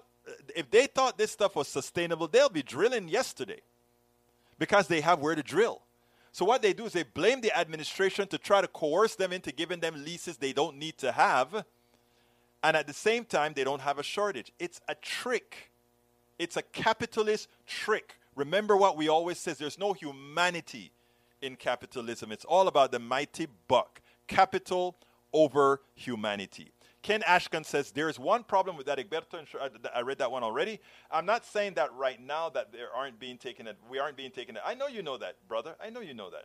if they thought this stuff was sustainable, they'll be drilling yesterday because they have where to drill. So what they do is they blame the administration to try to coerce them into giving them leases they don't need to have. And at the same time, they don't have a shortage. It's a trick. It's a capitalist trick. Remember what we always says there's no humanity in capitalism. It's all about the mighty buck. Capital over humanity. Ken Ashkan says there's one problem with that, Egberto. I read that one already. I'm not saying that right now that there aren't being taken. We aren't being taken. I know you know that, brother. I know you know that.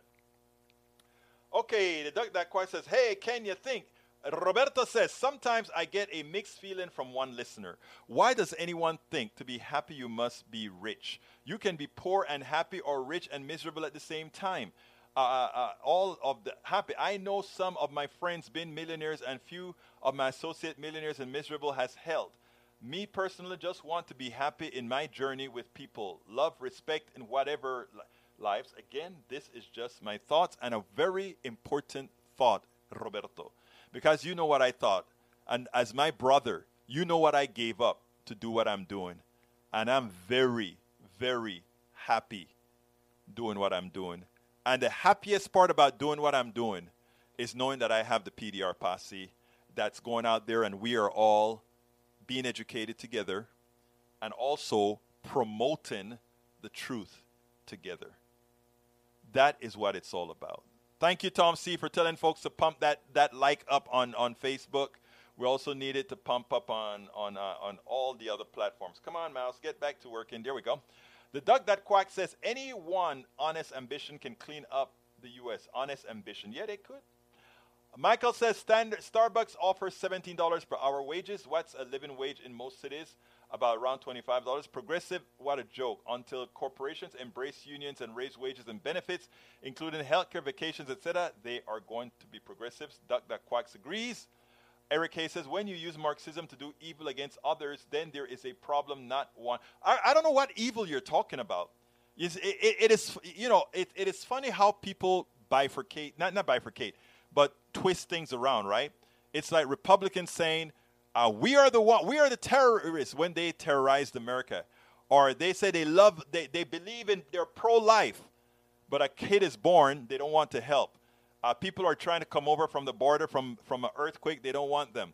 Okay, the duck that quite says, "Hey, can you think?" Roberto says, Sometimes I get a mixed feeling from one listener. Why does anyone think to be happy you must be rich? You can be poor and happy or rich and miserable at the same time. Uh, uh, uh all of the happy. I know some of my friends been millionaires and few of my associate millionaires and miserable has held. Me personally just want to be happy in my journey with people. Love, respect in whatever li- lives. Again, this is just my thoughts and a very important thought, Roberto. Because you know what I thought. And as my brother, you know what I gave up to do what I'm doing. And I'm very, very happy doing what I'm doing. And the happiest part about doing what I'm doing is knowing that I have the PDR posse that's going out there and we are all being educated together and also promoting the truth together. That is what it's all about. Thank you, Tom C, for telling folks to pump that, that like up on, on Facebook. We also need it to pump up on, on, uh, on all the other platforms. Come on, Mouse, get back to working. There we go. The Duck That Quack says anyone honest ambition can clean up the U.S. Honest ambition. Yeah, they could. Michael says standard Starbucks offers $17 per hour wages. What's a living wage in most cities? About around $25. Progressive, what a joke. Until corporations embrace unions and raise wages and benefits, including healthcare, vacations, etc., they are going to be progressives. Duck that Quacks agrees. Eric says, when you use Marxism to do evil against others, then there is a problem, not one. I, I don't know what evil you're talking about. It, it, it is, you know, it, it is funny how people bifurcate, not, not bifurcate, but twist things around, right? It's like Republicans saying, uh, we are the one, we are the terrorists when they terrorized America. Or they say they love, they, they believe in, they're pro life, but a kid is born, they don't want to help. Uh, people are trying to come over from the border from, from an earthquake, they don't want them.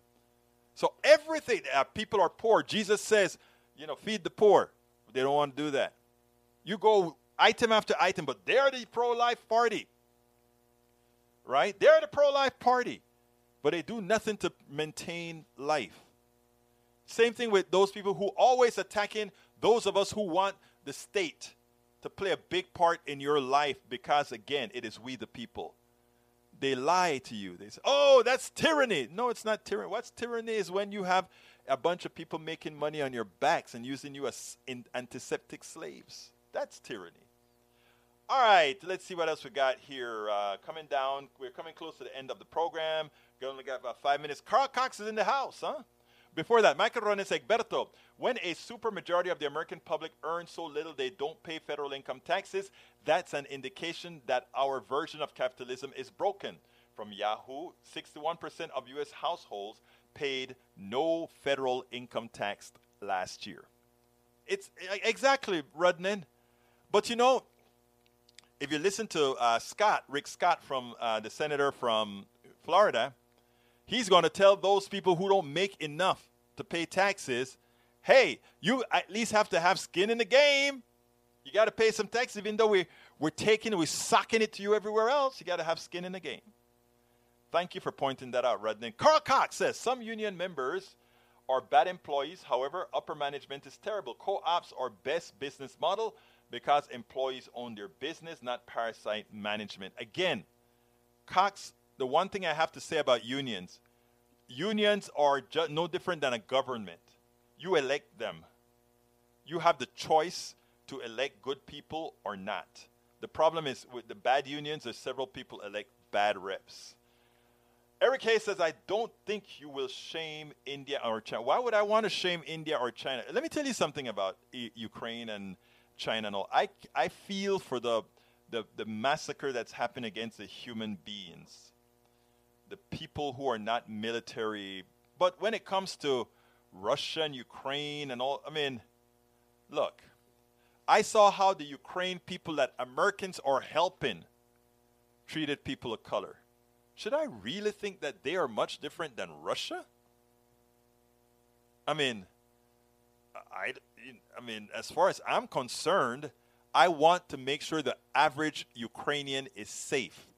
So everything, uh, people are poor. Jesus says, you know, feed the poor. They don't want to do that. You go item after item, but they're the pro life party right? They're the pro life party, but they do nothing to maintain life. Same thing with those people who always attacking those of us who want the state to play a big part in your life because, again, it is we the people. They lie to you. They say, oh, that's tyranny. No, it's not tyranny. What's tyranny is when you have a bunch of people making money on your backs and using you as antiseptic slaves. That's tyranny. All right, let's see what else we got here. Uh, coming down, we're coming close to the end of the program. We only got about five minutes. Carl Cox is in the house, huh? Before that, Michael Rones Egberto. When a supermajority of the American public earns so little they don't pay federal income taxes, that's an indication that our version of capitalism is broken. From Yahoo, 61% of U.S. households paid no federal income tax last year. It's exactly, Rudnan. But you know, if you listen to uh, Scott, Rick Scott from uh, the senator from Florida, he's going to tell those people who don't make enough to pay taxes, hey, you at least have to have skin in the game. You got to pay some tax, even though we, we're taking, we're sucking it to you everywhere else. You got to have skin in the game. Thank you for pointing that out, Rudnick. Carl Cox says some union members are bad employees. However, upper management is terrible. Co-ops are best business model because employees own their business, not parasite management. Again, Cox, the one thing I have to say about unions unions are ju- no different than a government. You elect them, you have the choice to elect good people or not. The problem is with the bad unions, there's several people elect bad reps. Eric Hayes says, I don't think you will shame India or China. Why would I want to shame India or China? Let me tell you something about Ukraine and China and all. I, I feel for the, the, the massacre that's happened against the human beings, the people who are not military. But when it comes to Russia and Ukraine and all, I mean, look, I saw how the Ukraine people that Americans are helping treated people of color. Should I really think that they are much different than Russia? I mean, I, I mean, as far as I'm concerned, I want to make sure the average Ukrainian is safe.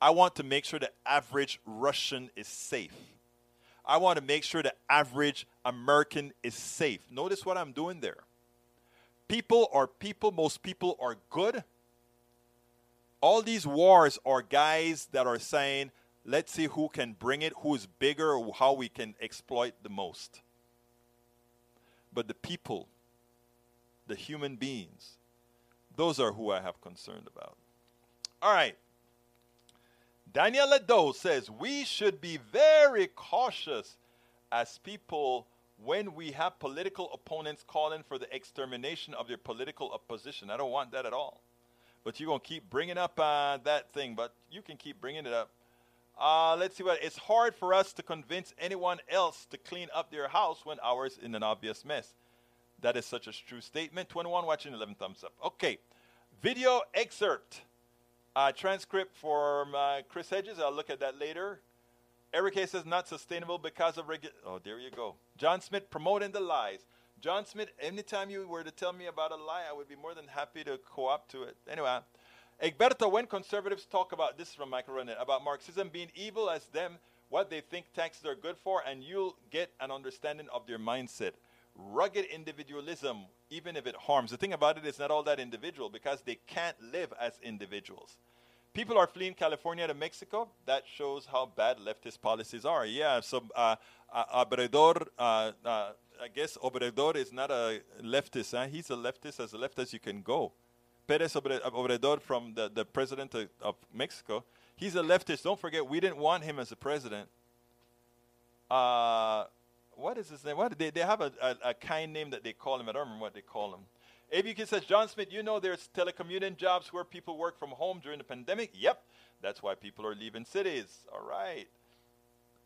I want to make sure the average Russian is safe. I want to make sure the average American is safe. Notice what I'm doing there. People are people, most people are good. All these wars are guys that are saying, let's see who can bring it, who's bigger, how we can exploit the most but the people, the human beings, those are who I have concerned about. All right. Daniel Ledo says we should be very cautious as people when we have political opponents calling for the extermination of their political opposition. I don't want that at all. But you're going to keep bringing up uh, that thing, but you can keep bringing it up. Uh, let's see what it's hard for us to convince anyone else to clean up their house when ours is in an obvious mess. That is such a true statement. 21 watching, 11 thumbs up. Okay, video excerpt, uh, transcript from uh, Chris Hedges. I'll look at that later. Eric A says not sustainable because of regular. Oh, there you go. John Smith promoting the lies. John Smith, anytime you were to tell me about a lie, I would be more than happy to co op to it. Anyway, Egberto, when conservatives talk about this from Michael Renet, about Marxism being evil as them, what they think taxes are good for, and you'll get an understanding of their mindset. Rugged individualism, even if it harms. The thing about it is not all that individual because they can't live as individuals. People are fleeing California to Mexico. That shows how bad leftist policies are. Yeah, so uh, uh, uh, uh, I guess Obrador is not a leftist. Huh? He's a leftist as left as you can go. Perez Obrador, from the, the president of, of Mexico, he's a leftist. Don't forget, we didn't want him as a president. Uh, what is his name? What they, they have a, a, a, kind name that they call him. I don't remember what they call him. ABQ says, John Smith, you know there's telecommuting jobs where people work from home during the pandemic? Yep. That's why people are leaving cities. All right.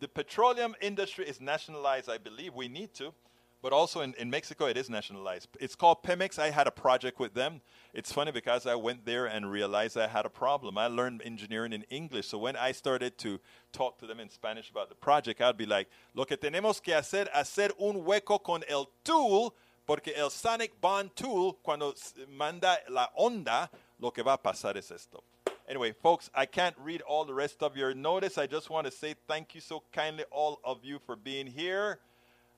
The petroleum industry is nationalized, I believe. We need to. But also in, in Mexico, it is nationalized. It's called Pemex. I had a project with them. It's funny because I went there and realized I had a problem. I learned engineering in English. So when I started to talk to them in Spanish about the project, I'd be like, lo que tenemos que hacer, hacer un hueco con el tool, porque el sonic bond tool, cuando manda la onda, lo que va a pasar es esto. Anyway, folks, I can't read all the rest of your notice. I just want to say thank you so kindly, all of you, for being here.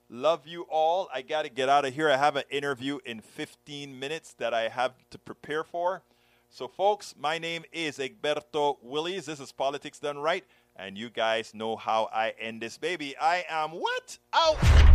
Love you all. I got to get out of here. I have an interview in 15 minutes that I have to prepare for. So, folks, my name is Egberto Willies. This is Politics Done Right. And you guys know how I end this baby. I am what? Out!